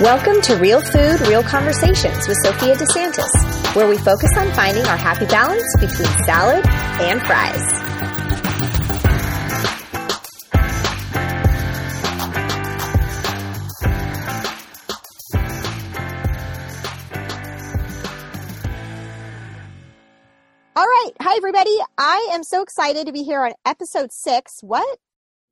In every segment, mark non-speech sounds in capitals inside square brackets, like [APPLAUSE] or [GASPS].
Welcome to Real Food, Real Conversations with Sophia DeSantis, where we focus on finding our happy balance between salad and fries. All right. Hi, everybody. I am so excited to be here on episode six. What?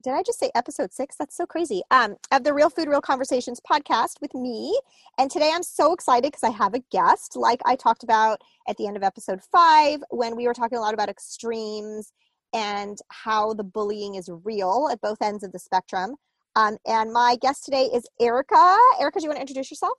Did I just say episode six? That's so crazy. Um, of the Real Food, Real Conversations podcast with me. And today I'm so excited because I have a guest, like I talked about at the end of episode five, when we were talking a lot about extremes and how the bullying is real at both ends of the spectrum. Um, and my guest today is Erica. Erica, do you want to introduce yourself?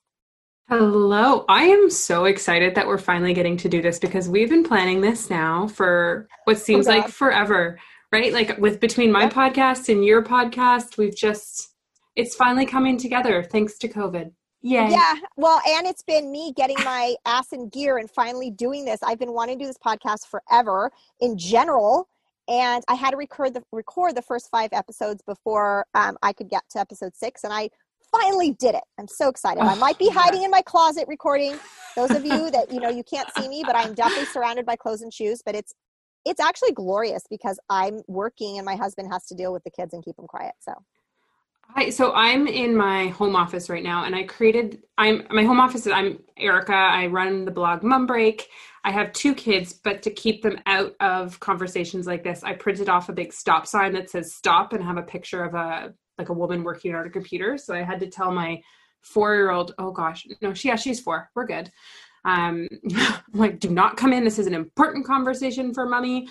Hello. I am so excited that we're finally getting to do this because we've been planning this now for what seems oh like forever right? Like with between my podcast and your podcast, we've just it's finally coming together thanks to COVID. Yeah. Yeah. Well, and it's been me getting my ass in gear and finally doing this. I've been wanting to do this podcast forever in general. And I had to record the record the first five episodes before um, I could get to episode six, and I finally did it. I'm so excited. Oh, I might be hiding in my closet recording. Those of you that you know you can't see me, but I'm definitely surrounded by clothes and shoes. But it's it's actually glorious because I'm working and my husband has to deal with the kids and keep them quiet. So Hi, so I'm in my home office right now and I created I'm my home office is I'm Erica. I run the blog Mum Break. I have two kids, but to keep them out of conversations like this, I printed off a big stop sign that says stop and have a picture of a like a woman working on a computer. So I had to tell my four year old, oh gosh, no, she yeah, she's four. We're good. Um, [LAUGHS] like, do not come in. This is an important conversation for mommy.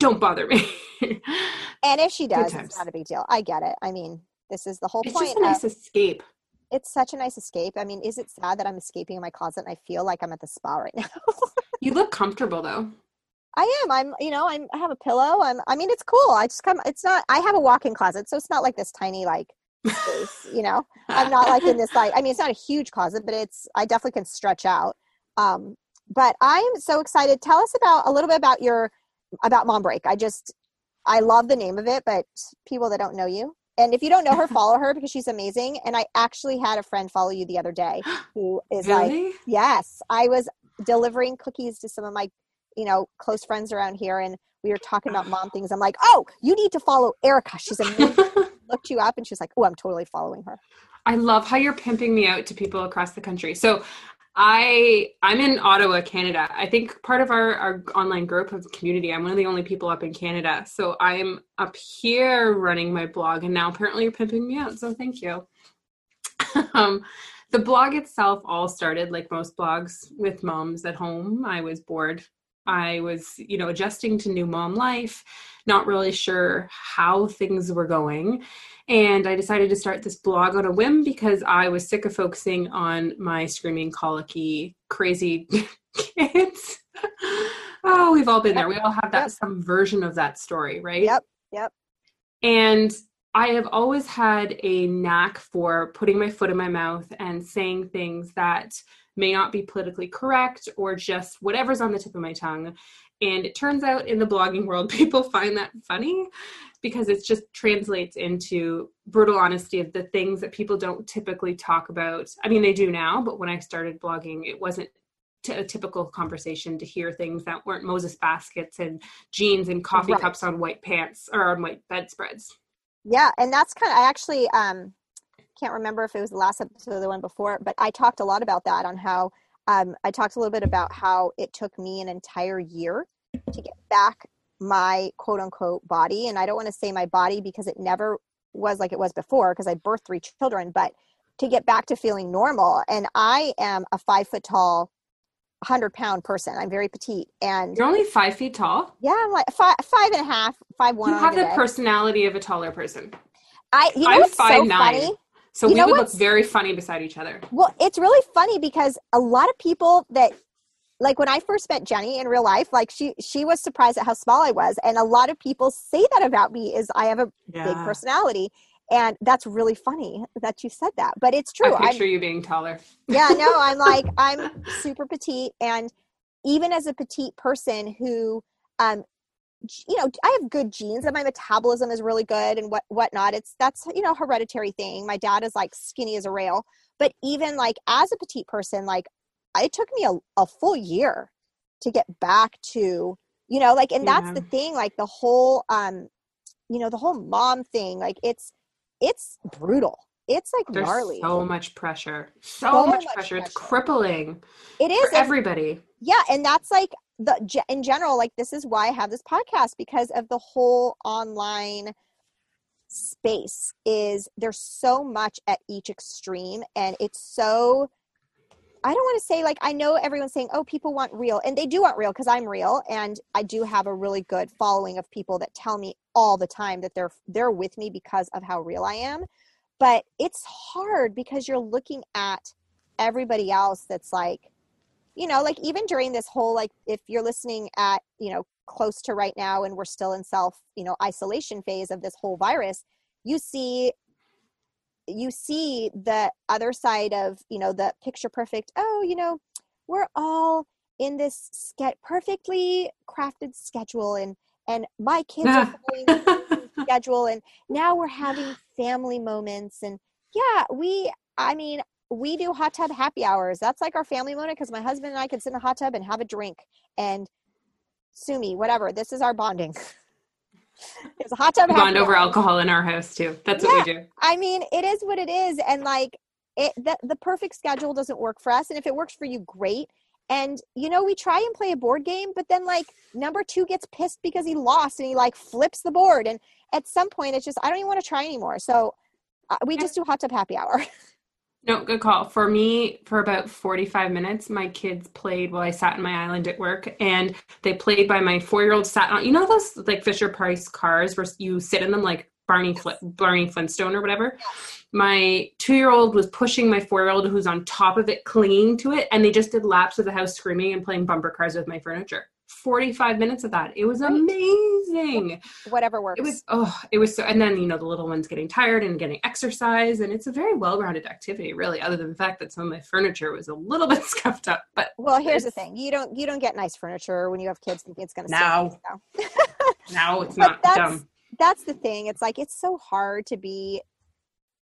Don't bother me. [LAUGHS] and if she does, it's not a big deal. I get it. I mean, this is the whole it's point. It's just a nice of, escape. It's such a nice escape. I mean, is it sad that I'm escaping in my closet and I feel like I'm at the spa right now? [LAUGHS] you look comfortable though. I am. I'm, you know, I'm, I have a pillow. I'm, I mean, it's cool. I just come, it's not, I have a walk in closet. So it's not like this tiny, like, space, you know, I'm not like in this, like, I mean, it's not a huge closet, but it's, I definitely can stretch out. Um, but I'm so excited. Tell us about a little bit about your about Mom Break. I just I love the name of it, but people that don't know you, and if you don't know her, [LAUGHS] follow her because she's amazing. And I actually had a friend follow you the other day [GASPS] who is really? like, yes, I was delivering cookies to some of my you know close friends around here, and we were talking about mom things. I'm like, oh, you need to follow Erica. She's amazing. [LAUGHS] Looked you up, and she's like, oh, I'm totally following her. I love how you're pimping me out to people across the country. So I I'm in Ottawa, Canada. I think part of our, our online group of community, I'm one of the only people up in Canada. So I'm up here running my blog and now apparently you're pimping me out. So thank you. [LAUGHS] um, the blog itself all started like most blogs with moms at home. I was bored. I was, you know, adjusting to new mom life, not really sure how things were going. And I decided to start this blog on a whim because I was sick of focusing on my screaming, colicky, crazy [LAUGHS] kids. oh, we've all been there. We all have that yep. some version of that story, right? Yep. Yep. And I have always had a knack for putting my foot in my mouth and saying things that may not be politically correct or just whatever's on the tip of my tongue. And it turns out in the blogging world, [LAUGHS] people find that funny because it just translates into brutal honesty of the things that people don't typically talk about. I mean, they do now, but when I started blogging, it wasn't a typical conversation to hear things that weren't Moses baskets and jeans and coffee right. cups on white pants or on white bedspreads. Yeah, and that's kind of I actually um can't remember if it was the last episode or the one before, but I talked a lot about that on how um, I talked a little bit about how it took me an entire year to get back my quote unquote body. And I don't want to say my body because it never was like it was before because I birthed three children, but to get back to feeling normal. And I am a five foot tall, hundred pound person. I'm very petite, and you're only five feet tall. Yeah, I'm like five, five and a half, five one. You have the day. personality of a taller person. I, you know, I'm five so nine. Funny? So you we would look very funny beside each other. Well, it's really funny because a lot of people that like when I first met Jenny in real life, like she she was surprised at how small I was, and a lot of people say that about me is I have a yeah. big personality, and that's really funny that you said that. But it's true. I picture I'm, you being taller. yeah, no, [LAUGHS] I'm like I'm super petite, and even as a petite person who um, you know i have good genes and my metabolism is really good and what whatnot it's that's you know hereditary thing my dad is like skinny as a rail but even like as a petite person like it took me a, a full year to get back to you know like and that's Yeah. the thing like the whole um you know the whole mom thing like it's it's brutal it's like There's gnarly so much pressure. So, So much, much pressure. It's crippling it is for everybody. yeah and that's like the in general like this is why i have this podcast because of the whole online space is there's so much at each extreme and it's so i don't want to say like i know everyone's saying oh people want real and they do want real because i'm real and i do have a really good following of people that tell me all the time that they're they're with me because of how real i am but it's hard because you're looking at everybody else that's like you know like even during this whole like if you're listening at you know close to right now and we're still in self you know isolation phase of this whole virus you see you see the other side of you know the picture perfect oh you know we're all in this ske- perfectly crafted schedule and and my kids are [LAUGHS] following schedule and now we're having [LAUGHS] family moments and yeah we i mean we do hot tub happy hours that's like our family moment because my husband and i can sit in a hot tub and have a drink and sue me whatever this is our bonding [LAUGHS] it's a hot tub We bond over hour. alcohol in our house too. That's what we do. I mean, it is what it is, and like it, the the perfect schedule doesn't work for us. And if it works for you, great. And you know, we try and play a board game, but then like number two gets pissed because he lost, and he like flips the board. And at some point, it's just I don't even want to try anymore. So uh, we just do hot tub happy hour. [LAUGHS] No, good call. For me, for about 45 minutes, my kids played while I sat in my island at work, and they played by my four year old sat on, you know, those like Fisher Price cars where you sit in them like Barney, Barney Flintstone or whatever. My two year old was pushing my four year old who's on top of it, clinging to it, and they just did laps of the house screaming and playing bumper cars with my furniture. 45 minutes of that. It was Right. amazing. Whatever works. It was oh, it was so and then you know the little one's getting tired and getting exercise and it's a very well-rounded activity really other than the fact that some of my furniture was a little [LAUGHS] bit scuffed up but well, here's the thing: you don't you don't get nice furniture when you have kids thinking it's going to No. So. [LAUGHS] now it's But not that's- dumb. that's the thing. It's like it's so hard to be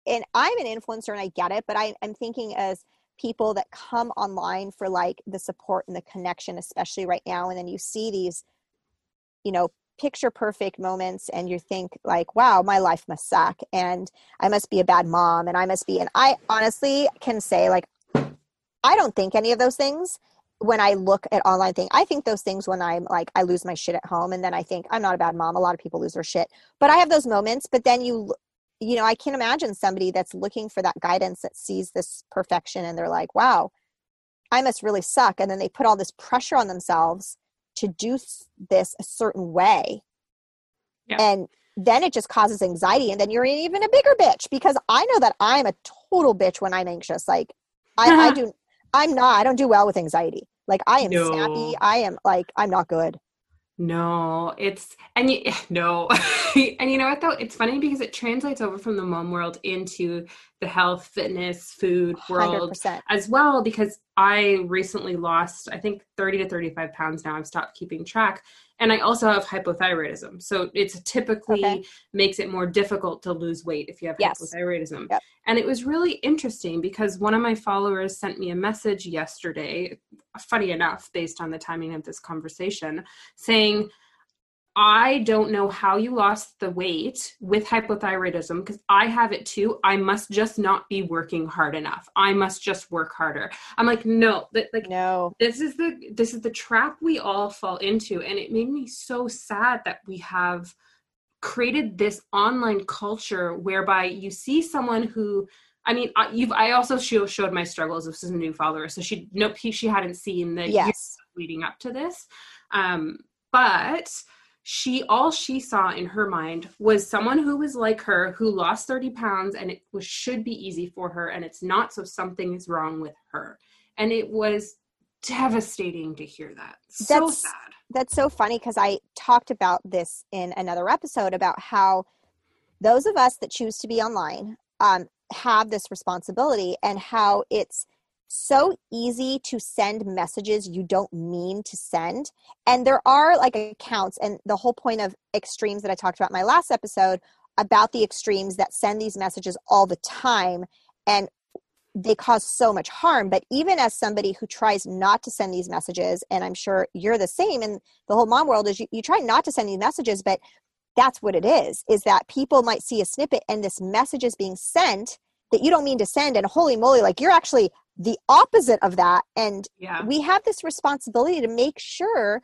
and I'm an influencer and I get it, but I, I'm thinking as people that come online for like the support and the connection, especially right now, and then you see these, you know, picture perfect moments and you think like, wow, my life must suck and I must be a bad mom and I must be and I honestly can say like I don't think any of those things when I look at online thing. I think those things when I'm like I lose my shit at home and then I think I'm not a bad mom. A lot of people lose their shit. But I have those moments, but then you you know, I can't imagine somebody that's looking for that guidance that sees this perfection and they're like, "Wow, I must really suck." And then they put all this pressure on themselves to do this a certain way. Yeah. And then it just causes anxiety and then you're even a bigger bitch because I know that I'm a total bitch when I'm anxious. Like I, I [LAUGHS] do I'm not I don't do well with anxiety. Like I am No. snappy. I am like I'm not good. No, it's and you [LAUGHS] no, [LAUGHS] and you know what though? It's funny because it translates over from the mom world into the health, fitness, food world 100%. as well. Because I recently lost, I think, thirty to thirty-five pounds. Now I've stopped keeping track, and I also have hypothyroidism. So it's typically Okay. makes it more difficult to lose weight if you have Yes. hypothyroidism. Yep. And it was really interesting because one of my followers sent me a message yesterday, funny enough, based on the timing of this conversation, saying, I don't know how you lost the weight with hypothyroidism because I have it too. I must just not be working hard enough. I must just work harder. I'm like, no, that like No. this is the this is the trap we all fall into and it made me so sad that we have created this online culture whereby you see someone who I mean, I, you've. I also show, showed my struggles. This is a new follower, so she no, she hadn't seen the years Yes. leading up to this. Um, but she all she saw in her mind was someone who was like her who lost 30 pounds and it was should be easy for her and it's not so something is wrong with her. And it was devastating to hear that. So That's- sad. that's so funny because I talked about this in another episode about how those of us that choose to be online um, have this responsibility and how it's so easy to send messages you don't mean to send. And there are like accounts, and the whole point of extremes that I talked about my last episode about the extremes that send these messages all the time and they cause so much harm. But even as somebody who tries not to send these messages, and I'm sure you're the same in the whole mom world, is you, you try not to send these messages, but that's what it is, is that people might see a snippet and this message is being sent that you don't mean to send and holy moly like you're actually the opposite of that. And Yeah. we have this responsibility to make sure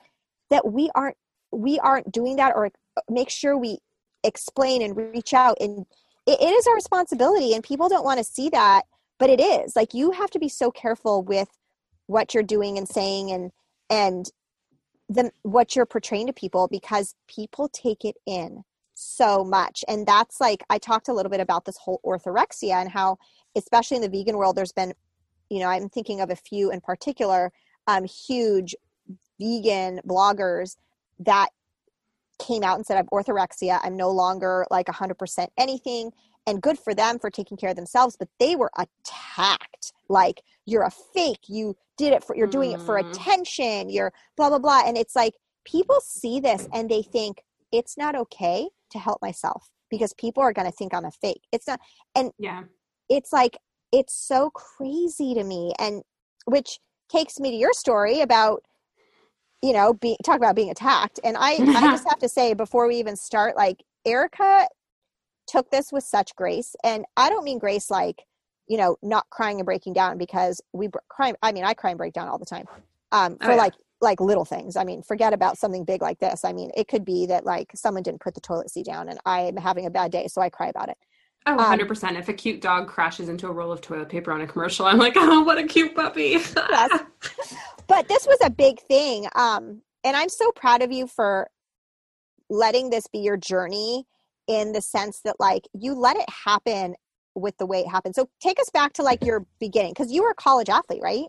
that we aren't we aren't doing that or uh, make sure we explain and reach out. And it, it is our responsibility and people don't want to see that but it is. Like you have to be so careful with what you're doing and saying and and the what you're portraying to people because people take it in so much and that's like i talked a little bit about this whole orthorexia and how especially in the vegan world there's been you know i'm thinking of a few in particular um, huge vegan bloggers that came out and said i'm orthorexia. I'm no longer like 100% anything and good for them for taking care of themselves but they were attacked. Like you're a fake. You did it for you're doing it for Mm. attention. You're blah blah blah and it's like people see this and they think it's not okay to help myself because people are going to think i'm a fake it's not and Yeah. it's like it's so crazy to me and which takes me to your story about you know being talk about being attacked and i i [LAUGHS] just have to say before we even start like erica took this with such grace and i don't mean grace like you know not crying and breaking down because we cry i mean i cry and break down all the time um Oh, for yeah. like like little things i mean forget about something big like this i mean it could be that like someone didn't put the toilet seat down and i'm having a bad day so i cry about it Oh, Um, 100%. if a cute dog crashes into a roll of toilet paper on a commercial, I'm like, [LAUGHS] oh, what a cute puppy. Yes. but this was a big thing um and i'm so proud of you for letting this be your journey in the sense that like you let it happen with the way it happened so take us back to like your beginning because you were a college athlete right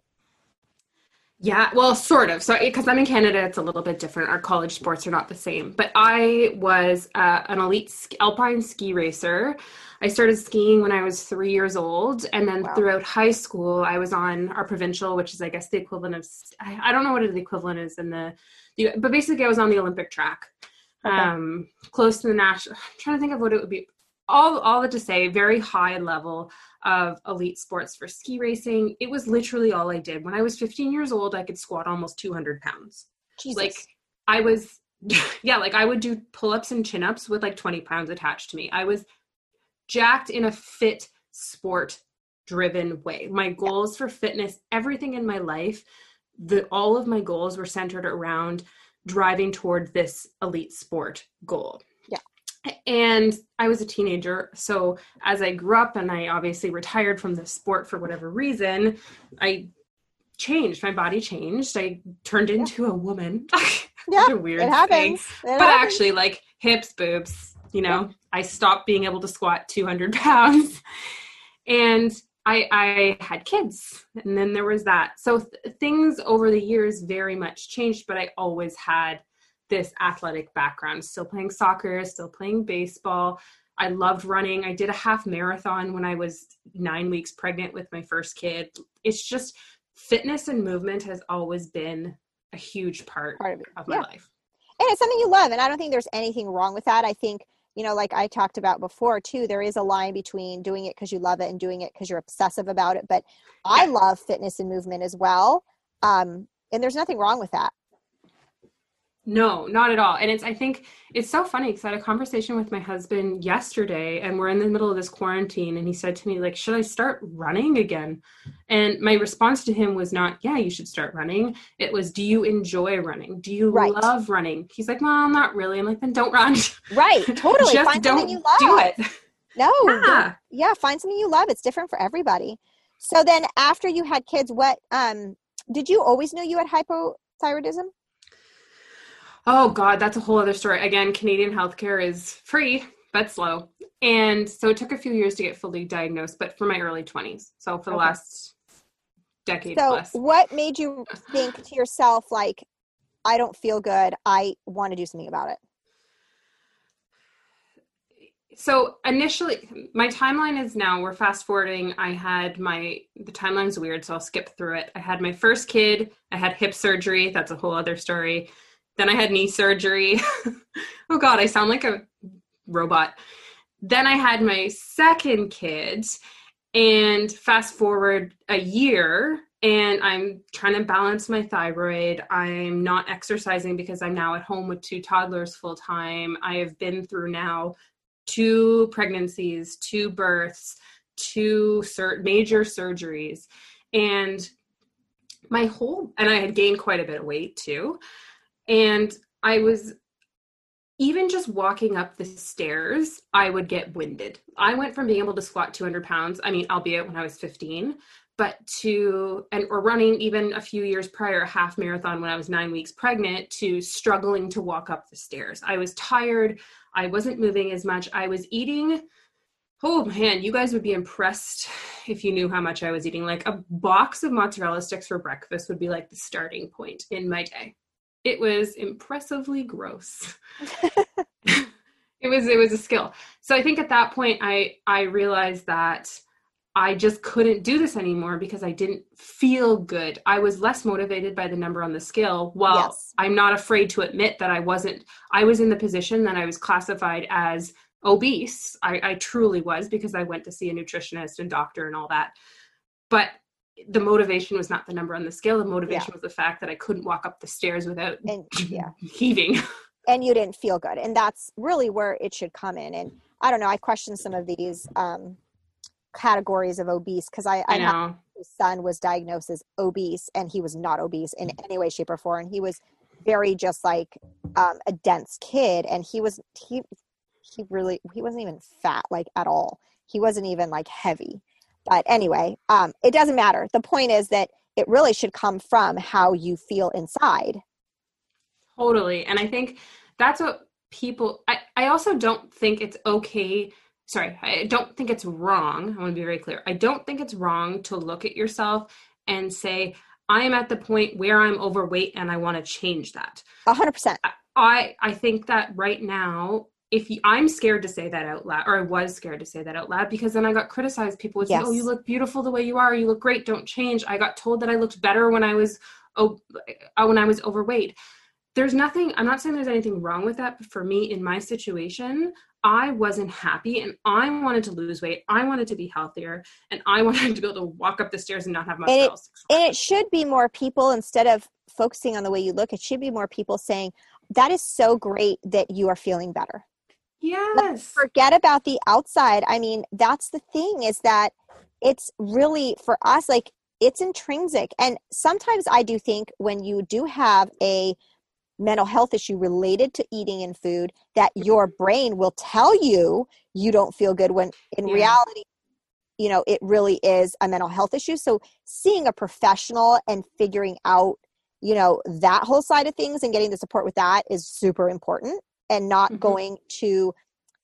Yeah, well, sort of. So, because I'm in Canada, it's a little bit different. Our college sports are not the same. But I was uh, an elite sk- alpine ski racer. I started skiing when I was three years old. And then Wow. throughout high school, I was on our provincial, which is, I guess, the equivalent of—I don't know what the equivalent is in the, the but basically, I was on the Olympic track. Okay. Um, close to the national, [SIGHS] I'm trying to think of what it would be. All, all that to say, very high level of elite sports for ski racing. It was literally all I did. When I was 15 years old, I could squat almost 200 pounds. Jesus. Like I was, [LAUGHS] yeah, like I would do pull ups and chin ups with like 20 pounds attached to me. I was jacked in a fit sport driven way. My goals for fitness, everything in my life, the all of my goals were centered around driving toward this elite sport goal. Yeah. And I was a teenager. So as I grew up and I obviously retired from the sport for whatever reason, I changed. My body changed. I turned into a woman. [LAUGHS] Yeah, a weird it happens. It But happens. actually, like hips, boobs, you know, I stopped being able to squat 200 [LAUGHS] pounds. And I, I had kids, and then there was that. So th- things over the years very much changed, but I always had this athletic background. Still playing soccer, still playing baseball. I loved running. I did a half marathon when I was nine weeks pregnant with my first kid. It's just fitness and movement has always been a huge part part of of my yeah life. and it's something you love and i don't think there's anything wrong with that i think you know like i talked about before too there is a line between doing it because you love it and doing it because you're obsessive about it but i love fitness and movement as well um and there's nothing wrong with that No, not at all. And it's I think it's so funny because I had a conversation with my husband yesterday and we're in the middle of this quarantine and he said to me like, "Should I start running again?" And my response to him was not, "Yeah, you should start running." It was, "Do you enjoy running? Do you Right. love running?" He's like, "Well, not really." I'm like, "Then don't run." right [LAUGHS] totally Just find don't you love do it. no [LAUGHS] Yeah. yeah find something you love it's different for everybody so then after you had kids what um did you always know you had hypothyroidism Oh God, that's a whole other story. Again, Canadian healthcare is free but slow, and so it took a few years to get fully diagnosed. But for my early twenties, so for the Okay. last decade so plus. what made you think to yourself like i don't feel good i want to do something about it so initially my timeline is now we're fast forwarding i had my the timeline's weird so i'll skip through it i had my first kid i had hip surgery that's a whole other story then i had knee surgery [LAUGHS] oh god i sound like a robot then i had my second kid and fast forward a year and i'm trying to balance my thyroid i'm not exercising because i'm now at home with two toddlers full time i have been through now two pregnancies, two births, two sur- major surgeries. And my whole, and I had gained quite a bit of weight too. And I was even just walking up the stairs, I would get winded. I went from being able to squat 200 pounds, I mean, albeit when I was 15, but to, and or running even a few years prior, a half marathon when I was nine weeks pregnant, to struggling to walk up the stairs. I was tired. I wasn't moving as much. I was eating. Oh man, you guys would be impressed if you knew how much I was eating. Like a box of mozzarella sticks for breakfast would be like the starting point in my day. It was impressively gross. [LAUGHS] it was it was a skill. So I think at that point I I realized that I just couldn't do this anymore because I didn't feel good. I was less motivated by the number on the scale. While yes. I'm not afraid to admit that I wasn't, I was in the position that I was classified as obese. I, I truly was because I went to see a nutritionist and doctor and all that. But the motivation was not the number on the scale. The motivation yeah. was the fact that I couldn't walk up the stairs without and, yeah. [LAUGHS] heaving. And you didn't feel good. And that's really where it should come in. And I don't know, I question some of these um, categories of obese because I, I, I know his son was diagnosed as obese and he was not obese in any way, shape, or form. And he was very just like um, a dense kid, and he was he he really he wasn't even fat like at all. He wasn't even like heavy. But anyway, um, it doesn't matter. The point is that it really should come from how you feel inside. Totally, and I think that's what people. I I also don't think it's okay sorry, I don't think it's wrong. I want to be very clear. I don't think it's wrong to look at yourself and say, I am at the point where I'm overweight and I want to change that. A hundred percent. I I think that right now, if you, I'm scared to say that out loud, or I was scared to say that out loud because then I got criticized. People would say, "Oh, you look beautiful the way you are. You look great. Don't change." I got told that I looked better when I was oh, when I was overweight. There's nothing. I'm not saying there's anything wrong with that, but for me, in my situation, I wasn't happy and I wanted to lose weight. I wanted to be healthier and I [LAUGHS] wanted to be able to walk up the stairs and not have muscles. And, and it should be more people instead of focusing on the way you look, it should be more people saying, That is so great that you are feeling better. Yes. Let's forget about the outside. I mean, that's the thing is that it's really for us, like it's intrinsic. And sometimes I do think when you do have a mental health issue related to eating and food that your brain will tell you you don't feel good when in yeah. reality you know it really is a mental health issue so seeing a professional and figuring out you know that whole side of things and getting the support with that is super important and not mm-hmm. going to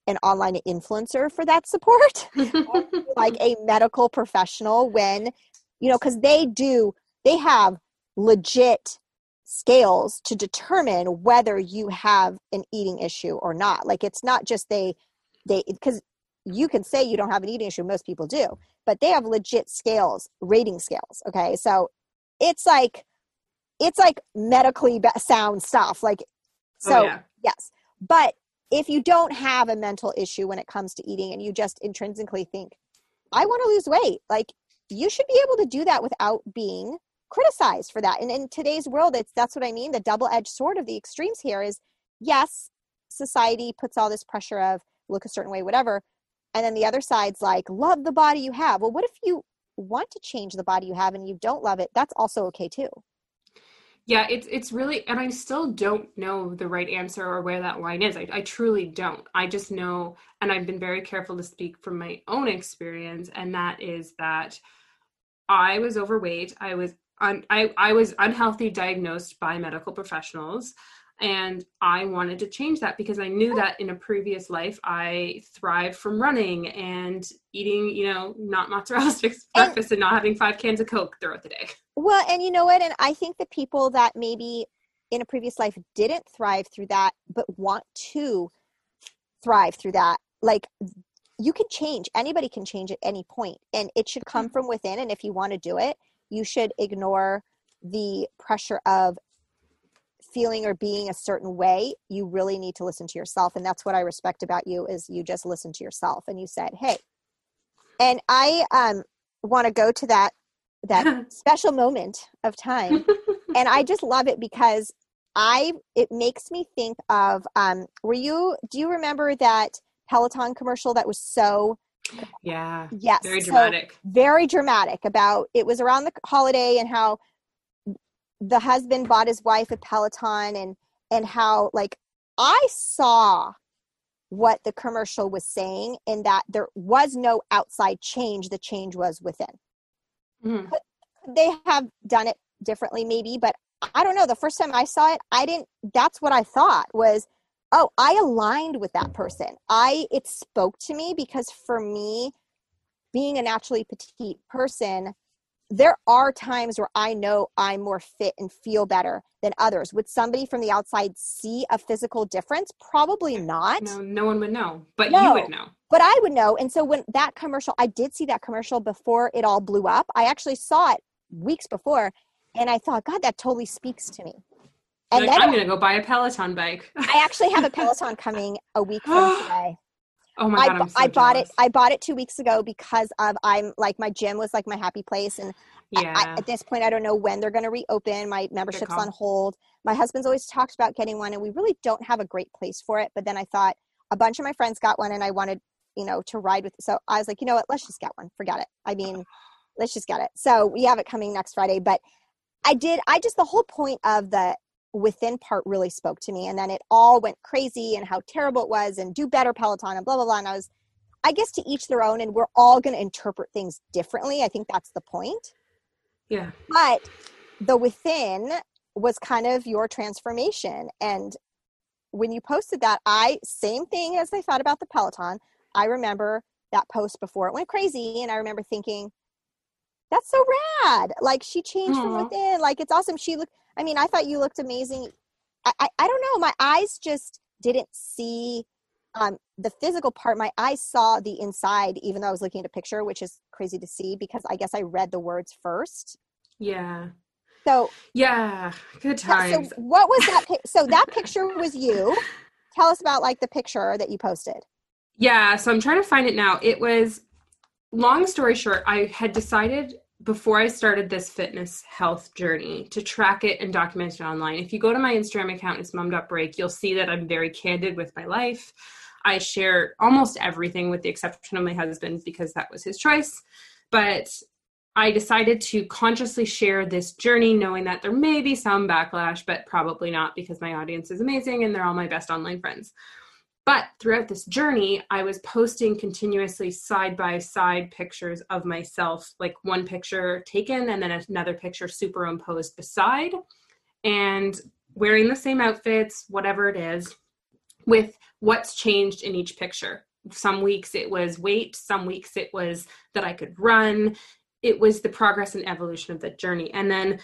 an online influencer for that support [LAUGHS] like a medical professional when you know because they do they have legit scales to determine whether you have an eating issue or not like it's not just they they because you can say you don't have an eating issue most people do but they have legit scales rating scales okay so it's like it's like medically sound stuff like oh, so oh, yeah. yes but if you don't have a mental issue when it comes to eating and you just intrinsically think i want to lose weight like you should be able to do that without being criticized for that. And in today's world, it's that's what I mean. The double-edged sword of the extremes here is yes, society puts all this pressure of look a certain way, whatever. And then the other side's like, love the body you have. Well, what if you want to change the body you have and you don't love it? That's also okay too. Yeah, it's it's really, and I still don't know the right answer or where that line is. I, I truly don't. I just know, and I've been very careful to speak from my own experience, and that is that I was overweight. I was un- I, I was unhealthy diagnosed by medical professionals and i wanted to change that because i knew that in a previous life i thrived from running and eating you know not mozzarella sticks breakfast and, and not having five cans of coke throughout the day well and you know what? And i think the people that maybe in a previous life didn't thrive through that but want to thrive through that like you can change. Anybody can change at any point and it should come from within and if you want to do it you should ignore the pressure of feeling or being a certain way. You really need to listen to yourself and that's what i respect about you is you just listen to yourself and you said hey and i um want to go to that that [LAUGHS] special moment of time. And i just love it because i it makes me think of um were you do you remember that peloton commercial that was so yeah yes very so dramatic. very dramatic about it was around the holiday and how the husband bought his wife a peloton and and how like i saw what the commercial was saying in that there was no outside change the change was within Mhm. they have done it differently maybe but i don't know the first time i saw it i didn't that's what i thought was oh i aligned with that person i it spoke to me because for me being a naturally petite person there are times where i know i'm more fit and feel better than others would somebody from the outside see a physical difference probably not no no one would know but No. you would know but I would know. And so when that commercial, I did see that commercial before it all blew up. I actually saw it weeks before, and I thought, God, that totally speaks to me. And like, then i'm gonna go buy a peloton bike I actually have a [LAUGHS] Peloton coming a week from [GASPS] today. Oh my god I, so I bought it. I bought it two weeks ago because of I'm like my gym was like my happy place, and yeah I, at this point, I don't know when they're going to reopen. My membership's on hold. My husband's always talked about getting one, and we really don't have a great place for it. But then I thought a bunch of my friends got one, and I wanted, you know, to ride with. So I was like, you know what? Let's just get one. Forget it. I mean, let's just get it. So we have it coming next Friday. But I did. I just the whole point of the within part really spoke to me, and then it all went crazy and how terrible it was, and do better Peloton and blah blah blah. And I was, I guess to each their own, and we're all going to interpret things differently. I think that's the point. Yeah. But the within was kind of your transformation and when you posted that i same thing as i thought about the peloton. I remember that post before it went crazy and i remember thinking that's so rad. Like she changed from within. Like it's awesome. She looked i mean i thought you looked amazing i i, I don't know my eyes just didn't see um, the physical part my eyes saw the inside even though i was looking at a picture which is crazy to see because i guess i read the words first yeah so, yeah good so times what was that? [LAUGHS] pic- So that picture was you. Tell us about like the picture that you posted. Yeah, so I'm trying to find it now. It was long story short, I had decided before I started this fitness health journey to track it and document it online. If you go to my Instagram account, it's mum.break, you'll see that I'm very candid with my life. I share almost everything with the exception of my husband because that was his choice. But I decided to consciously share this journey, knowing that there may be some backlash, but probably not because my audience is amazing and they're all my best online friends. But throughout this journey, I was posting continuously side by side pictures of myself, like one picture taken and then another picture superimposed beside, and wearing the same outfits, whatever it is, with what's changed in each picture. Some weeks it was weight, some weeks it was that I could run. It was the progress and evolution of the journey. And then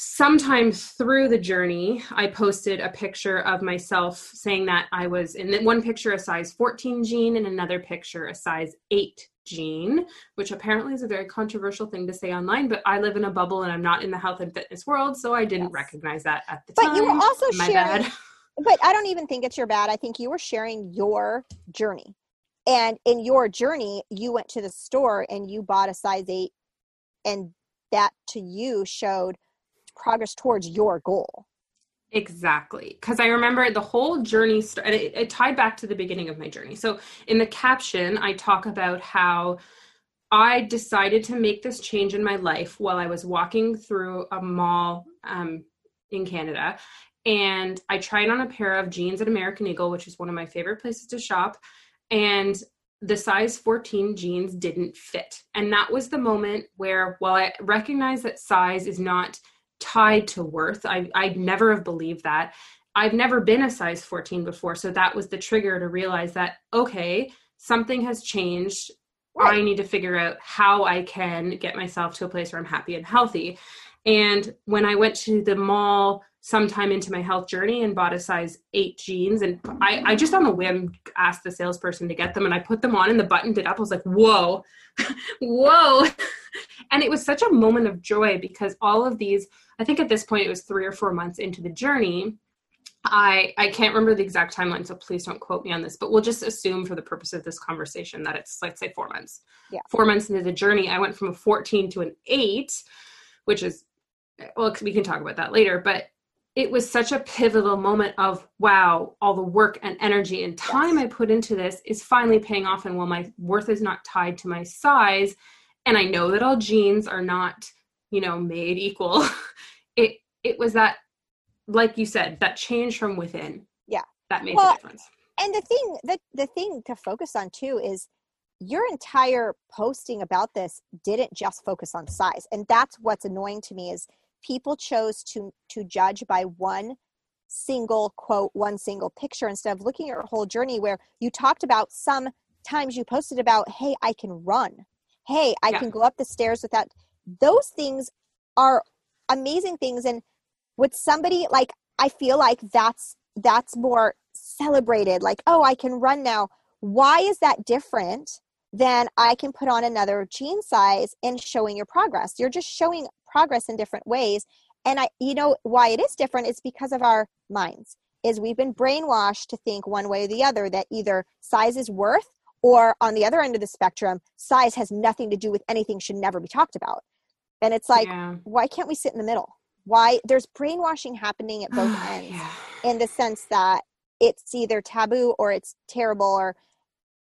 sometime through the journey, I posted a picture of myself saying that I was in one picture a size 14 jean and another picture a size 8 jean, which apparently is a very controversial thing to say online, but I live in a bubble and I'm not in the health and fitness world, so I didn't Yes. recognize that at the But time. you were also My sharing, bad. [LAUGHS] but I don't even think it's your bad. I think you were sharing your journey. And in your journey, you went to the store and you bought a size eight, and that to you showed progress towards your goal. Exactly. Because I remember the whole journey, st- it, it tied back to the beginning of my journey. So in the caption, I talk about how I decided to make this change in my life while I was walking through a mall um, in Canada. And I tried on a pair of jeans at American Eagle, which is one of my favorite places to shop. And the size 14 jeans didn't fit. And that was the moment where, while I recognize that size is not tied to worth. I I'd never have believed that. I've never been a size 14 before, so that was the trigger to realize that okay, something has changed. I need to figure out how I can get myself to a place where I'm happy and healthy. And when I went to the mall sometime into my health journey and bought a size eight jeans. And I, I just on a whim asked the salesperson to get them and I put them on and the button did up. I was like, whoa, [LAUGHS] whoa. [LAUGHS] and it was such a moment of joy because all of these, I think at this point it was three or four months into the journey. I I can't remember the exact timeline, so please don't quote me on this. But we'll just assume, for the purpose of this conversation, that it's let's say four months. Yeah. Four months into the journey, I went from a 14 to an eight, which is well, we can talk about that later. But it was such a pivotal moment of wow all the work and energy and time yes. i put into this is finally paying off and while my worth is not tied to my size and i know that all jeans are not you know made equal. [LAUGHS] It it was that like you said that change from within yeah. that made well, the difference. and the thing that the thing to focus on too is your entire posting about this didn't just focus on size. And that's what's annoying to me is people chose to to judge by one single quote one single picture instead of looking at your whole journey where you talked about some times you posted about hey i can run. Hey i yeah. can go up the stairs without those things are amazing things. And with somebody like i feel like that's that's more celebrated. Like oh i can run now. Why is that different than i can put on another jean size and showing your progress? You're just showing progress in different ways. And i you know why it is different? Is because of our minds is we've been brainwashed to think one way or the other that either size is worth or on the other end of the spectrum size has nothing to do with anything should never be talked about and it's like yeah. why can't we sit in the middle why there's brainwashing happening at both [SIGHS] ends yeah. in the sense that it's either taboo or it's terrible or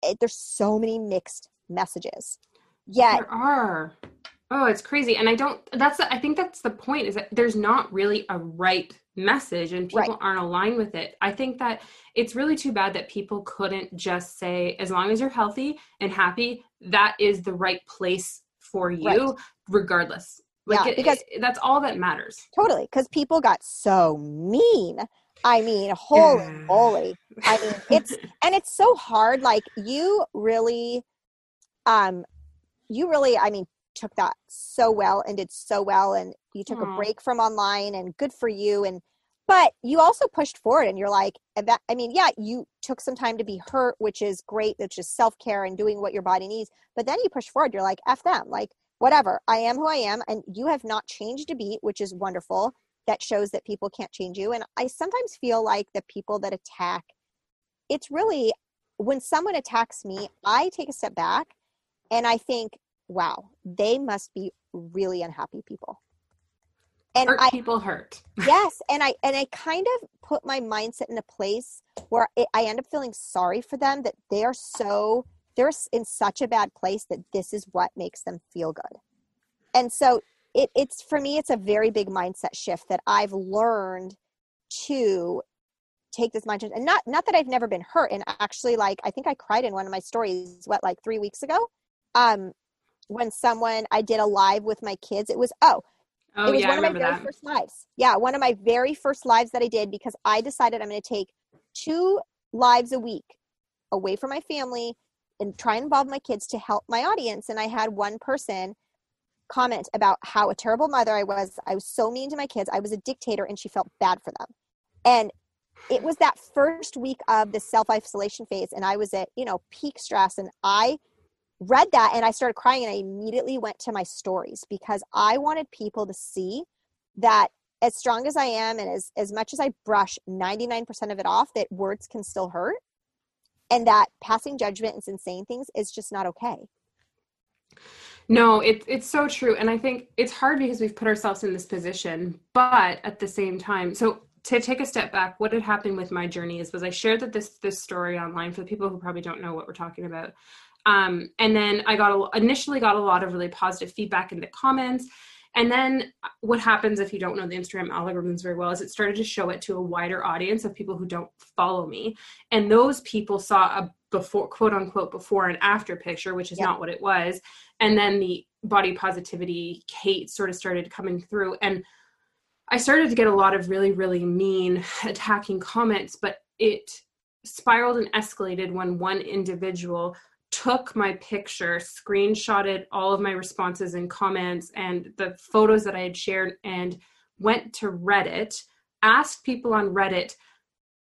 it, there's so many mixed messages yet there are Oh, it's crazy. And I don't that's I think that's the point is that there's not really a right message and people right. aren't aligned with it. I think that it's really too bad that people couldn't just say as long as you're healthy and happy, that is the right place for you right. Regardless. Like yeah, it, because it, that's all that matters. Totally, cuz people got so mean. I mean, holy yeah. moly. I mean, it's [LAUGHS] and it's so hard like you really um you really i mean took that so well and did so well and you took Aww. a break from online and good for you and but you also pushed forward and you're like that i mean yeah you took some time to be hurt which is great that's just self-care and doing what your body needs but then you push forward you're like f them like whatever i am who i am and you have not changed a beat which is wonderful that shows that people can't change you and i sometimes feel like the people that attack it's really when someone attacks me i take a step back and i think wow, they must be really unhappy people. And hurt I, people hurt. [LAUGHS] yes, and I and I kind of put my mindset in a place where I end up feeling sorry for them that they are so they're in such a bad place that this is what makes them feel good. And so it, it's for me, it's a very big mindset shift that I've learned to take this mindset and not not that I've never been hurt. And actually, like I think I cried in one of my stories, what like three weeks ago. Um, when someone I did a live with my kids. It was oh, oh it was yeah, one of my very that. first lives. Yeah, one of my very first lives that I did because I decided I'm going to take two lives a week away from my family and try and involve my kids to help my audience. And I had one person comment about how a terrible mother I was. I was so mean to my kids. I was a dictator and she felt bad for them. And it was that first week of the self isolation phase and I was at, you know, peak stress and I read that and I started crying and I immediately went to my stories because I wanted people to see that as strong as I am and as, as much as I brush 99% of it off, that words can still hurt and that passing judgment and saying things is just not okay. No, it, it's so true. And I think it's hard because we've put ourselves in this position, but at the same time, so to take a step back, what had happened with my journey is was I shared that this this story online for the people who probably don't know what we're talking about. Um, and then I got a, initially got a lot of really positive feedback in the comments. And then what happens if you don't know the Instagram algorithms very well is it started to show it to a wider audience of people who don't follow me. And those people saw a before quote unquote before and after picture, which is not what it was. And then the body positivity hate sort of started coming through. And I started to get a lot of really, really mean attacking comments, but it spiraled and escalated when one individual took my picture, screenshotted all of my responses and comments and the photos that I had shared, and went to Reddit asked people on Reddit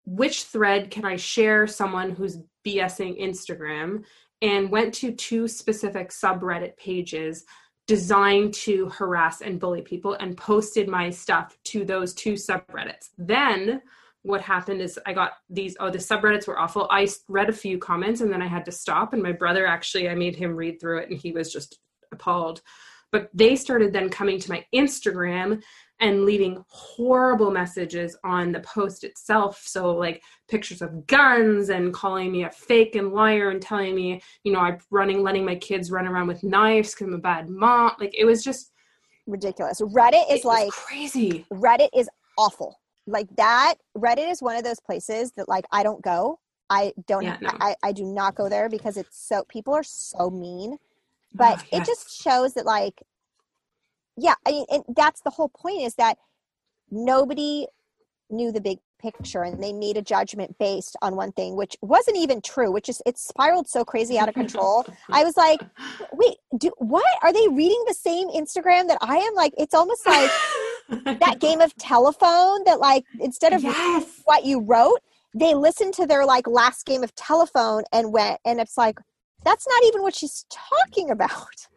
which thread can I share someone who's BSing Instagram and went to two specific subreddit pages designed to harass and bully people and posted my stuff to those two subreddits. Then what happened is I got these oh the subreddits were awful. I read a few comments and then I had to stop and my brother actually I made him read through it and he was just appalled. But they started then coming to my Instagram and leaving horrible messages on the post itself. So, like pictures of guns and calling me a fake and liar and telling me, you know, I'm running, letting my kids run around with knives because I'm a bad mom. Like, it was just ridiculous. Reddit is like crazy. Reddit is awful. Like, that, Reddit is one of those places that, like, I don't go. I don't, yeah, no. I, I do not go there because it's so, people are so mean. Oh but oh, yes. it just shows that, like, yeah I mean, and that's the whole point is that nobody knew the big picture and they made a judgment based on one thing which wasn't even true which is it spiraled so crazy out of control [LAUGHS] i was like wait do what are they reading the same instagram that i am like it's almost like [LAUGHS] that [LAUGHS] game of telephone that like instead of yes. what you wrote they listened to their like last game of telephone and went and it's like that's not even what she's talking about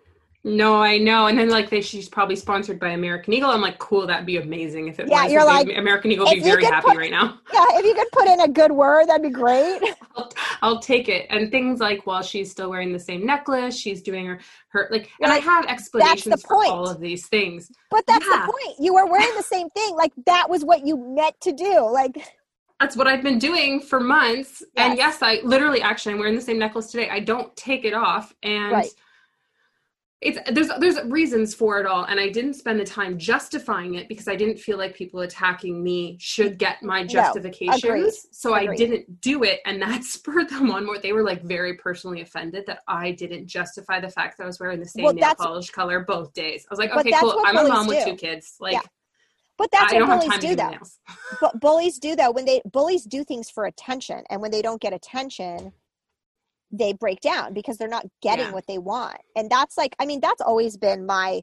no, I know. And then like they, she's probably sponsored by American Eagle. I'm like, cool, that'd be amazing if it yeah, was. You're like American Eagle would be very happy put, right now. [LAUGHS] Yeah, if you could put in a good word, that'd be great. [LAUGHS] I'll, I'll, take it. And things like while she's still wearing the same necklace, she's doing her her like and I have explanations for all of these things. But that's yeah. the point. You were wearing the same thing. Like that was what you meant to do. Like that's what I've been doing for months. Yes. And yes, I literally actually I'm wearing the same necklace today. I don't take it off. And right it's there's there's reasons for it all and i didn't spend the time justifying it because i didn't feel like people attacking me should get my justifications no, agreed. so agreed. i didn't do it and that [LAUGHS] spurred them on more they were like very personally offended that i didn't justify the fact that i was wearing the same well, nail polish color both days i was like okay cool i'm a mom do. with two kids like yeah. But that's I what bullies do, though. but bullies do, though. When they bullies do things for attention, and when they don't get attention, they break down because they're not getting yeah. what they want. And that's like, I mean, that's always been my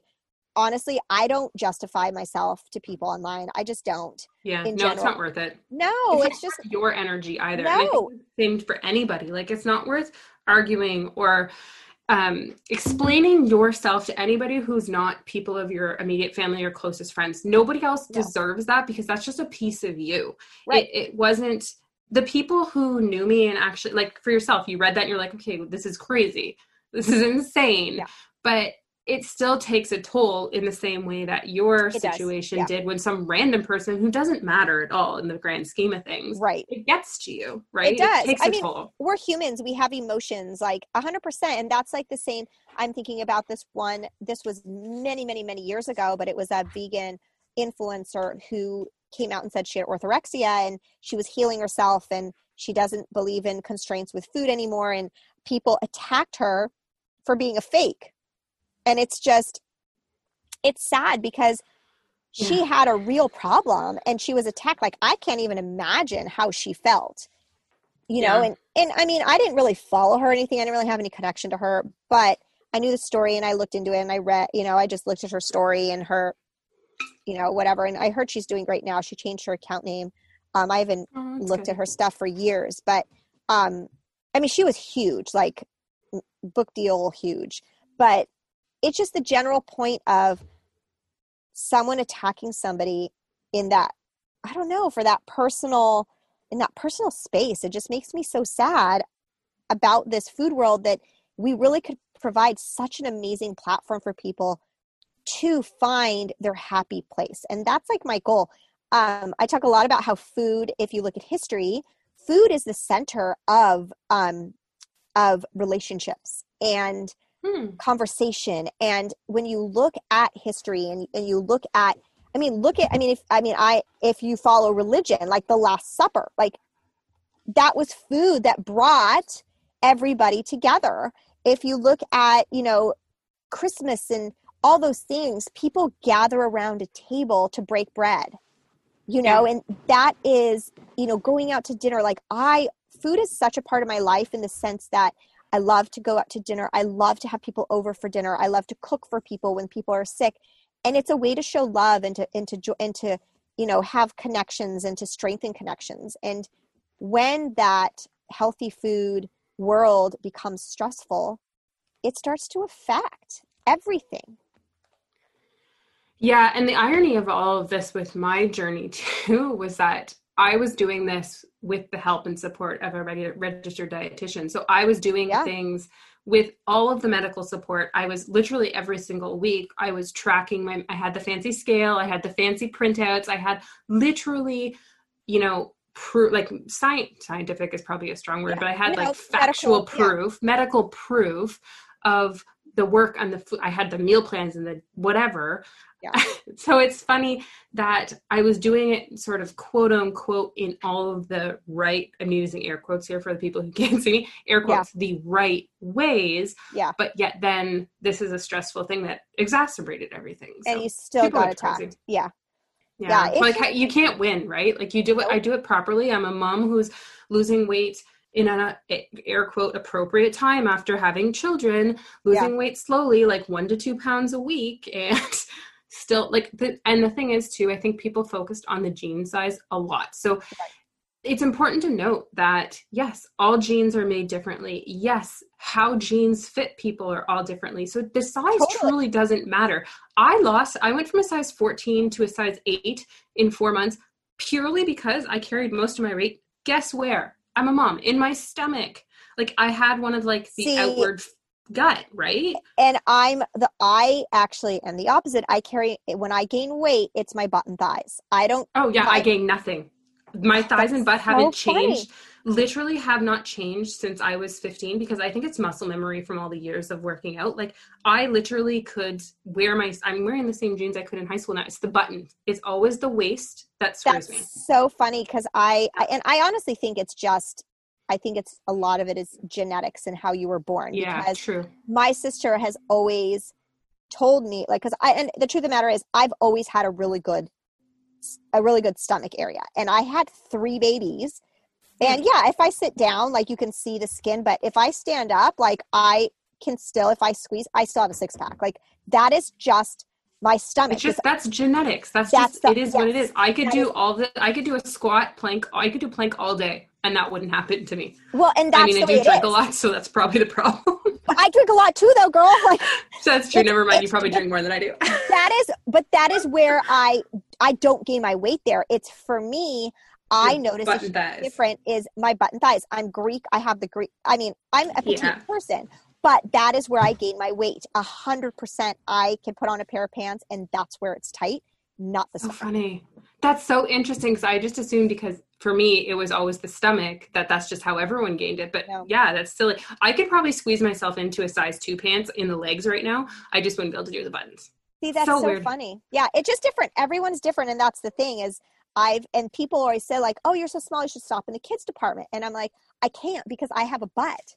honestly, I don't justify myself to people online. I just don't. Yeah, no, general. it's not worth it. No, it's, it's just your energy either. No. same for anybody. Like it's not worth arguing or um, explaining yourself to anybody who's not people of your immediate family or closest friends. Nobody else no. deserves that because that's just a piece of you. Right. It, it wasn't the people who knew me and actually like for yourself you read that and you're like okay this is crazy. This is insane. Yeah. but it still takes a toll in the same way that your it situation yeah. did when some random person who doesn't matter at all in the grand scheme of things right. it gets to you right? It does. it i mean toll. we're humans. We have emotions like 100% and that's like the same i'm thinking about this one this was many many many years ago but it was a vegan influencer who came out and said she had orthorexia and she was healing herself and she doesn't believe in constraints with food anymore. And people attacked her for being a fake. And it's just it's sad because she yeah. had a real problem and she was attacked. Like i can't even imagine how she felt you know? Yeah. and and i mean i didn't really follow her or anything. I didn't really have any connection to her but i knew the story and i looked into it and i read you know i just looked at her story and her you know, whatever. And I heard she's doing great now. She changed her account name. Um, I haven't oh, looked good. at her stuff for years, but um, I mean, she was huge, like book deal huge. But it's just the general point of someone attacking somebody in that, I don't know, for that personal, in that personal space. It just makes me so sad about this food world that we really could provide such an amazing platform for people to find their happy place. And that's like my goal. Um, I talk a lot about how food, if you look at history, food is the center of um, of relationships and hmm. conversation. And when you look at history and, and you look at, I mean, look at, I mean, if I mean, I if you follow religion, like the Last Supper, like that was food that brought everybody together. If you look at, you know, Christmas and all those things, people gather around a table to break bread, you know, and that is, you know, going out to dinner. Like, I, food is such a part of my life in the sense that I love to go out to dinner. I love to have people over for dinner. I love to cook for people when people are sick. And it's a way to show love and to, and to, and to you know have connections and to strengthen connections and when that healthy food world becomes stressful it starts to affect everything yeah and the irony of all of this with my journey [LAUGHS] too was that i was doing this with the help and support of a registered dietitian so i was doing yeah. things with all of the medical support i was literally every single week i was tracking my i had the fancy scale i had the fancy printouts i had literally you know proof like science scientific is probably a strong word yeah. but i had like factual medical, proof yeah. medical proof of the work on the food i had the meal plans and the whatever yeah. [LAUGHS] so it's funny that I was doing it sort of quote unquote in all of the right, I'm using air quotes here for the people who can't [LAUGHS] see me, air quotes, yeah. the right ways. Yeah. But yet then this is a stressful thing that exacerbated everything. So and you still got attacked. Crazy. Yeah. Yeah. yeah like you can't win, right? Like you do it, I do it properly. I'm a mom who's losing weight in an uh, air quote appropriate time after having children, losing yeah. weight slowly, like one to two pounds a week. [LAUGHS] And still like the and the thing is too i think people focused on the jean size a lot so right. it's important to note that yes all jeans are made differently yes how jeans fit people are all differently so the size totally. truly doesn't matter i lost i went from a size 14 to a size 8 in 4 months purely because i carried most of my weight guess where i'm a mom in my stomach like i had one of like the See, outward gut, right? And I'm the I actually am the opposite. I carry when I gain weight, it's my butt and thighs. I don't. Oh yeah, my, I gain nothing. My thighs and butt haven't so changed. Literally have not changed since I was 15 because I think it's muscle memory from all the years of working out. Like I literally could wear my I'm wearing the same jeans I could in high school now. It's the button. It's always the waist that screws That's me. So funny because I, I and I honestly think it's just I think it's a lot of it is genetics and how you were born. Yeah, because true. My sister has always told me, like, because I and the truth of the matter is, I've always had a really good, a really good stomach area, and I had three babies. And yeah, if I sit down, like you can see the skin, but if I stand up, like I can still, if I squeeze, I still have a six pack. Like that is just my stomach. It's just that's genetics. That's, that's just the, it is yes, what it is. I could do is, all the I could do a squat, plank. I could do plank all day and that wouldn't happen to me. Well, and that's I mean, I do drink a lot, so that's probably the problem. [LAUGHS] I drink a lot too, though, girl. [LAUGHS] Like so [LAUGHS] that's true. Never mind. You probably drink more than I do. that is, but that is where I I don't gain my weight there. It's for me. I notice different is my button thighs. I'm Greek. I have the Greek. I mean, I'm a petite yeah. person, but that is where I gain my weight. A hundred percent. I can put on a pair of pants, and that's where it's tight. Not the. So stomach. funny. That's so interesting because I just assumed because for me it was always the stomach that that's just how everyone gained it but no. yeah that's silly i could probably squeeze myself into a size two pants in the legs right now i just wouldn't be able to do the buttons see that's so, so funny yeah it's just different everyone's different and that's the thing is i've and people always say like oh you're so small you should stop in the kids department and i'm like i can't because i have a butt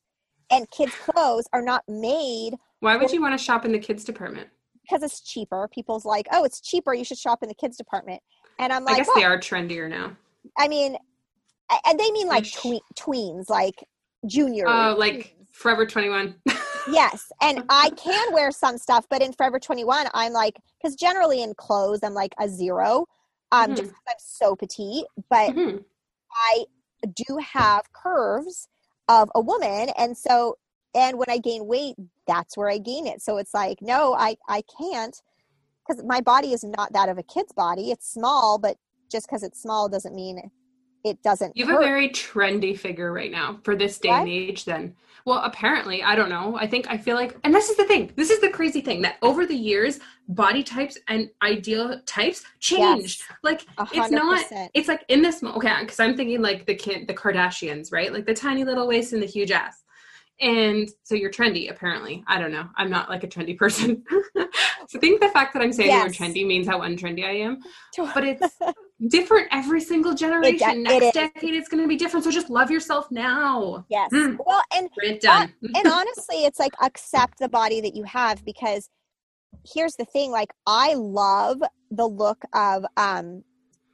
and kids clothes are not made why would for- you want to shop in the kids department because it's cheaper people's like oh it's cheaper you should shop in the kids department and i'm like i guess they are trendier now I mean, and they mean like twe- tweens, like junior. Oh, like Forever 21. [LAUGHS] yes. And I can wear some stuff, but in Forever 21, I'm like, because generally in clothes, I'm like a zero, um, mm-hmm. just I'm so petite. But mm-hmm. I do have curves of a woman. And so, and when I gain weight, that's where I gain it. So it's like, no, I, I can't because my body is not that of a kid's body. It's small, but just because it's small doesn't mean it doesn't. You have hurt. a very trendy figure right now for this day what? and age. Then, well, apparently, I don't know. I think I feel like, and this is the thing. This is the crazy thing that over the years, body types and ideal types change. Yes, like 100%. it's not. It's like in this. Okay, because I'm thinking like the kid, the Kardashians, right? Like the tiny little waist and the huge ass. And so you're trendy, apparently. I don't know. I'm not like a trendy [LAUGHS] person. so I think the fact that I'm saying yes. word trendy means how untrendy I am. But it's [LAUGHS] [LAUGHS] different every single generation. It, Next it decade, it's going to be different. So just love yourself now. Yes. Mm. Well, and done. and honestly, it's like accept the body that you have because here's the thing. Like I love the look of um,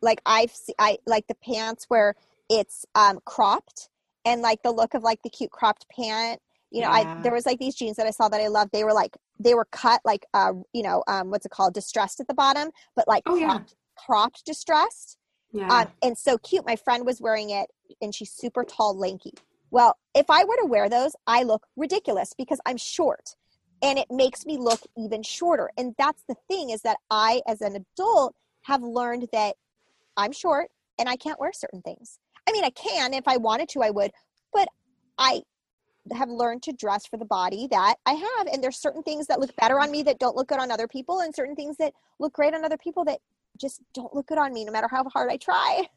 like I've I like the pants where it's um cropped and like the look of like the cute cropped pant. You know, yeah. I there was like these jeans that I saw that I loved. They were like they were cut like uh you know um what's it called distressed at the bottom, but like oh, cropped. Yeah cropped distressed Yeah. um, and so cute. My friend was wearing it, and she's super tall, lanky. Well, if I were to wear those, I look ridiculous because I'm short, and it makes me look even shorter. And that's the thing is that I, as an adult, have learned that I'm short and I can't wear certain things. I mean, I can if I wanted to, I would, but I have learned to dress for the body that I have. And there's certain things that look better on me that don't look good on other people, and certain things that look great on other people that just don't look good on me no matter how hard I try.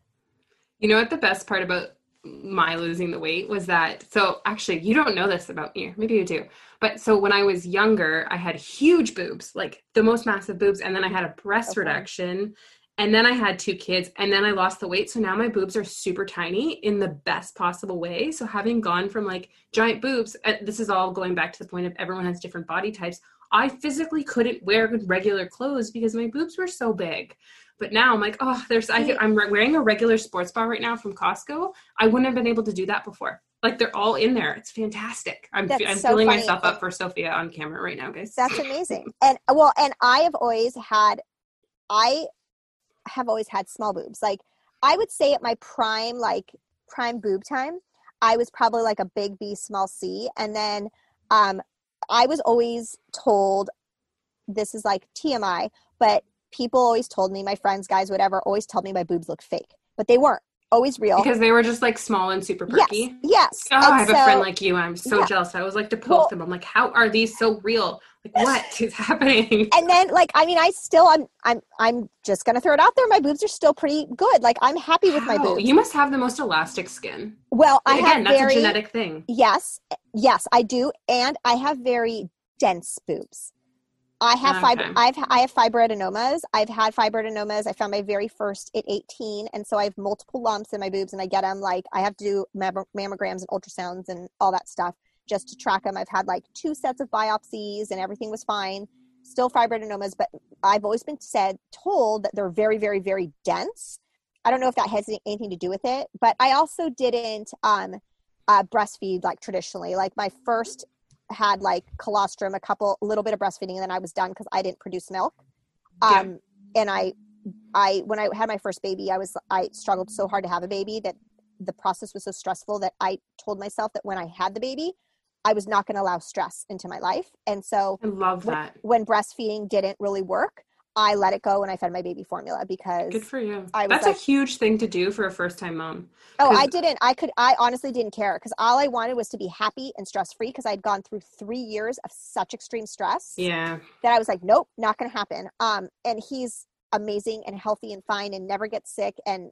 You know what the best part about my losing the weight was that so actually you don't know this about me maybe you do but so when i was younger i had huge boobs like the most massive boobs and then i had a breast Okay. reduction and then i had two kids and then i lost the weight so now my boobs are super tiny in the best possible way so having gone from like giant boobs this is all going back to the point of everyone has different body types i physically couldn't wear regular clothes because my boobs were so big but now I'm like, oh, there's I, I'm wearing a regular sports bra right now from Costco. I wouldn't have been able to do that before. Like they're all in there. It's fantastic. I'm That's I'm so filling funny. myself up for Sophia on camera right now, guys. That's amazing. and well, and I have always had, I have always had small boobs. Like I would say at my prime, like prime boob time, I was probably like a big B, small C, and then um, I was always told, this is like TMI, but people always told me, my friends, guys, whatever, always told me my boobs look fake, but they weren't always real. because they were just like small and super perky. yes. Oh, And I have a friend like you. I'm so Yeah. jealous. I was like to poke Well- them. I'm like, how are these so real? Like, [LAUGHS] what is happening? and then like i mean i still i'm i'm i'm just gonna throw it out there my boobs are still pretty good like i'm happy with my boobs You must have the most elastic skin. well i Again, have that's very a genetic thing. yes eh, yes i do and i have very dense boobs i have fib- Okay. i've i have fibroadenomas i've had fibroadenomas i found my very first at 18 and so i have multiple lumps in my boobs and i get them like i have to do mam- mammograms and ultrasounds and all that stuff just to track them i've had like two sets of biopsies and everything was fine. Still fibroadenomas but i've always been said told that they're very very very dense. I don't know if that has anything to do with it but i also didn't um uh, breastfeed like traditionally. Like my first had like colostrum a couple a little bit of breastfeeding and then i was done because i didn't produce milk Yeah. um and i i when i had my first baby i was i struggled so hard to have a baby that the process was so stressful that i told myself that when i had the baby i was not going to allow stress into my life and so I love when, that. when breastfeeding didn't really work i let it go when i fed my baby formula because Good for you. I That's like- a huge thing to do for a first time mom. Oh, I didn't. I could. I honestly didn't care because all I wanted was to be happy and stress free because I'd gone through three years of such extreme stress Yeah. that I was like, nope, not going to happen. Um, and he's amazing and healthy and fine and never gets sick and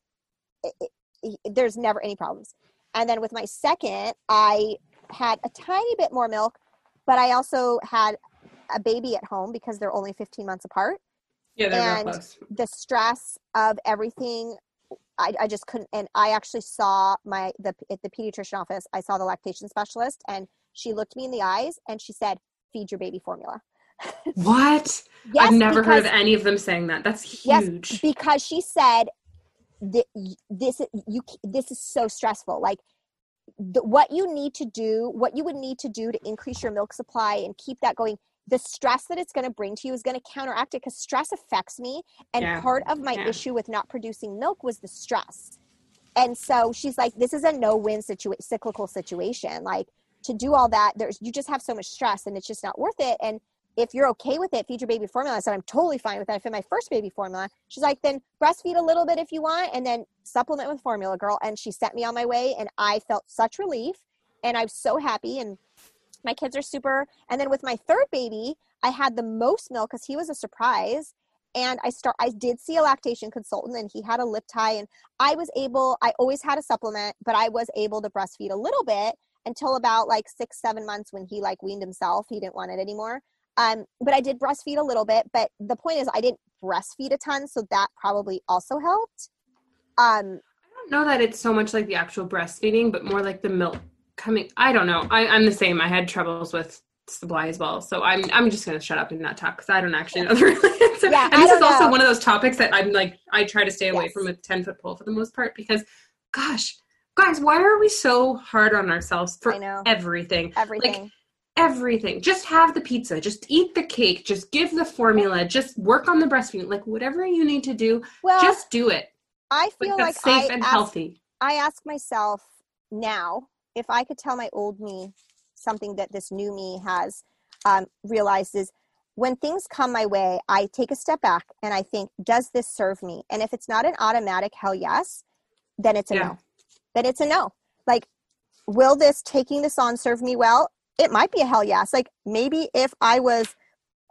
it, it, he- there's never any problems. And then with my second, I had a tiny bit more milk, but I also had a baby at home because they're only 15 months apart Yeah, And- the stress of everything I, I just couldn't and i actually saw my the at the pediatrician office i saw the lactation specialist and she looked me in the eyes and she said feed your baby formula What? [LAUGHS] yes I've never heard of any of them saying that. That's huge Yes, because she said this you this is so stressful like the, what you need to do what you would need to do to increase your milk supply and keep that going the stress that it's going to bring to you is going to counteract it because stress affects me and Yeah. part of my Yeah. issue with not producing milk was the stress and so she's like this is a no-win situation cyclical situation like to do all that there's you just have so much stress and it's just not worth it and if you're okay with it, feed your baby formula. I said, I'm totally fine with that. I fed my first baby formula. She's like, then breastfeed a little bit if you want, and then supplement with formula, girl. And she sent me on my way, and I felt such relief, and I'm so happy. And my kids are super. And then with my third baby, I had the most milk because he was a surprise. And I start. I did see a lactation consultant, and he had a lip tie, and I was able. I always had a supplement, but I was able to breastfeed a little bit until about like six, seven months when he like weaned himself. He didn't want it anymore. Um, but I did breastfeed a little bit. But the point is, I didn't breastfeed a ton, so that probably also helped. Um, I don't know that it's so much like the actual breastfeeding, but more like the milk coming. I don't know. I, I'm the same. I had troubles with supply as well, so I'm I'm just gonna shut up and not talk because I don't actually know the [LAUGHS] real answer. Yeah, and this is also know. one of those topics that I'm like I try to stay away Yes. from a ten foot pole for the most part because, gosh, guys, why are we so hard on ourselves for everything? everything. everything. Just have the pizza, just eat the cake, just give the formula, just work on the breastfeeding. Like whatever you need to do, well, just do it. I feel like safe I and ask, healthy. I ask myself now if I could tell my old me something that this new me has um, realized is when things come my way, I take a step back and I think, does this serve me? And if it's not an automatic hell yes, then it's a yeah. no. Then it's a no. Like, will this taking this on serve me well? It might be a hell yes. Like maybe if I was,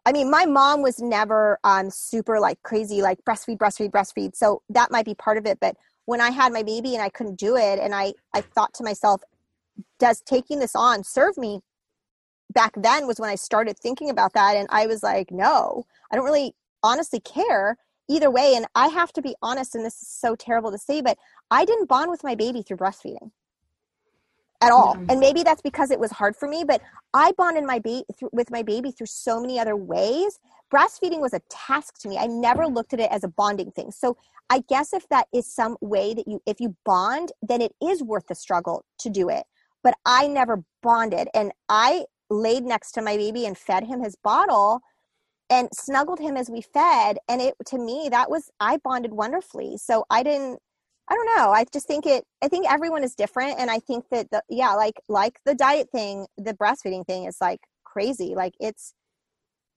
I mean, my mom was never um, super like crazy, like breastfeed, breastfeed, breastfeed. So that might be part of it. But when I had my baby and I couldn't do it, and I, I thought to myself, does taking this on serve me? back then was when I started thinking about that. And I was like, no, I don't really honestly care either way. And I have to be honest, and this is so terrible to say, but I didn't bond with my baby through breastfeeding at all. Mm-hmm. And maybe that's because it was hard for me, but I bonded my baby with my baby through so many other ways. Breastfeeding was a task to me. I never looked at it as a bonding thing. So I guess if that is some way that you if you bond, then it is worth the struggle to do it. But I never bonded and I laid next to my baby and fed him his bottle and snuggled him as we fed and it to me that was i bonded wonderfully. So i didn't i don't know i just think it i think everyone is different and i think that the yeah like like the diet thing the breastfeeding thing is like crazy. Like it's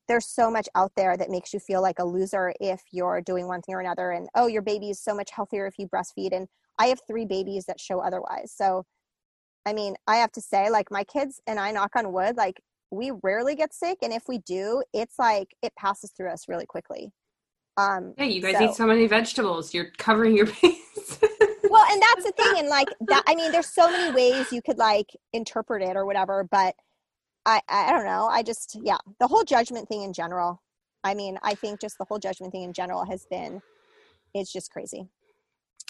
there's so much out there that makes you feel like a loser if you're doing one thing or another and oh your baby is so much healthier if you breastfeed and i have three babies that show otherwise. So I mean, I have to say, like, my kids and I knock on wood, like, we rarely get sick. And if we do, it's like it passes through us really quickly. Um, yeah, you guys so. eat so many vegetables. You're covering your [LAUGHS] face. well, and that's the thing. And like that, I mean, there's so many ways you could like interpret it or whatever. But I, I don't know. I just, yeah, the whole judgment thing in general. I mean, I think just the whole judgment thing in general has been, it's just crazy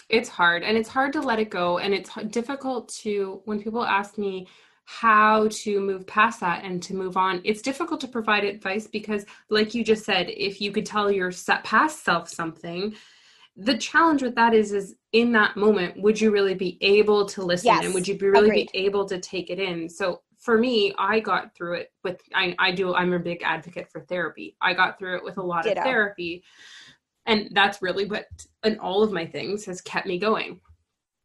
it's hard and it's hard to let it go and it's difficult to when people ask me how to move past that and to move on it's difficult to provide advice because like you just said if you could tell your past self something the challenge with that is is in that moment would you really be able to listen yes. and would you be really Agreed. be able to take it in so for me i got through it with I, I do i'm a big advocate for therapy i got through it with a lot Ditto. of therapy and that's really what in all of my things has kept me going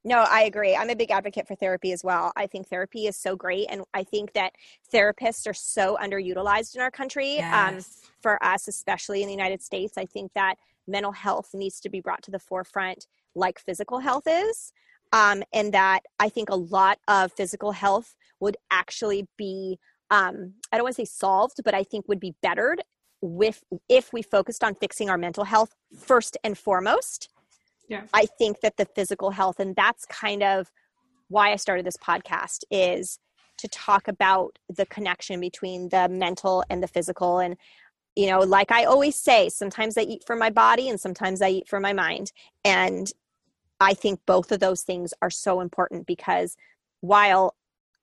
no, I agree. I'm a big advocate for therapy as well. I think therapy is so great. And I think that therapists are so underutilized in our country. Um, yes. Um, for us, especially in the United States, I think that mental health needs to be brought to the forefront like physical health is. Um, and that I think a lot of physical health would actually be, um, I don't want to say solved, but I think would be bettered with if we focused on fixing our mental health first and foremost yeah. I think that the physical health and that's kind of why i started this podcast is to talk about the connection between the mental and the physical. And you know like i always say sometimes i eat for my body and sometimes i eat for my mind. And i think both of those things are so important because while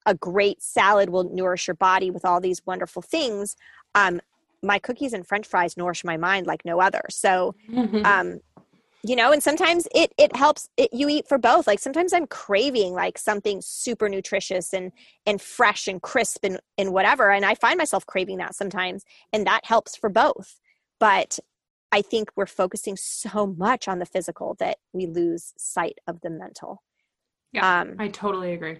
a great salad will nourish your body with all these wonderful things um, my cookies and french fries nourish my mind like no other. So mm-hmm. um you know and sometimes it it helps it, you eat for both. Like sometimes i'm craving like something super nutritious and and fresh and crisp and and whatever and i find myself craving that sometimes and that helps for both. But i think we're focusing so much on the physical that we lose sight of the mental. Yeah um, i totally agree.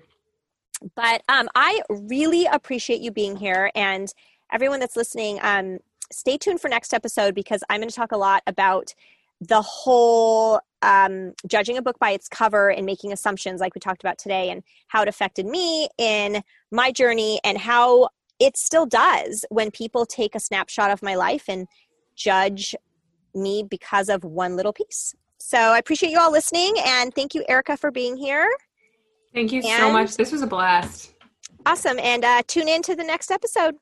but um, i really appreciate you being here and everyone that's listening, um, stay tuned for next episode because I'm going to talk a lot about the whole um, judging a book by its cover and making assumptions, like we talked about today, and how it affected me in my journey and how it still does when people take a snapshot of my life and judge me because of one little piece. So I appreciate you all listening and thank you, Erica, for being here. Thank you and so much. This was a blast. Awesome. And uh, tune in to the next episode.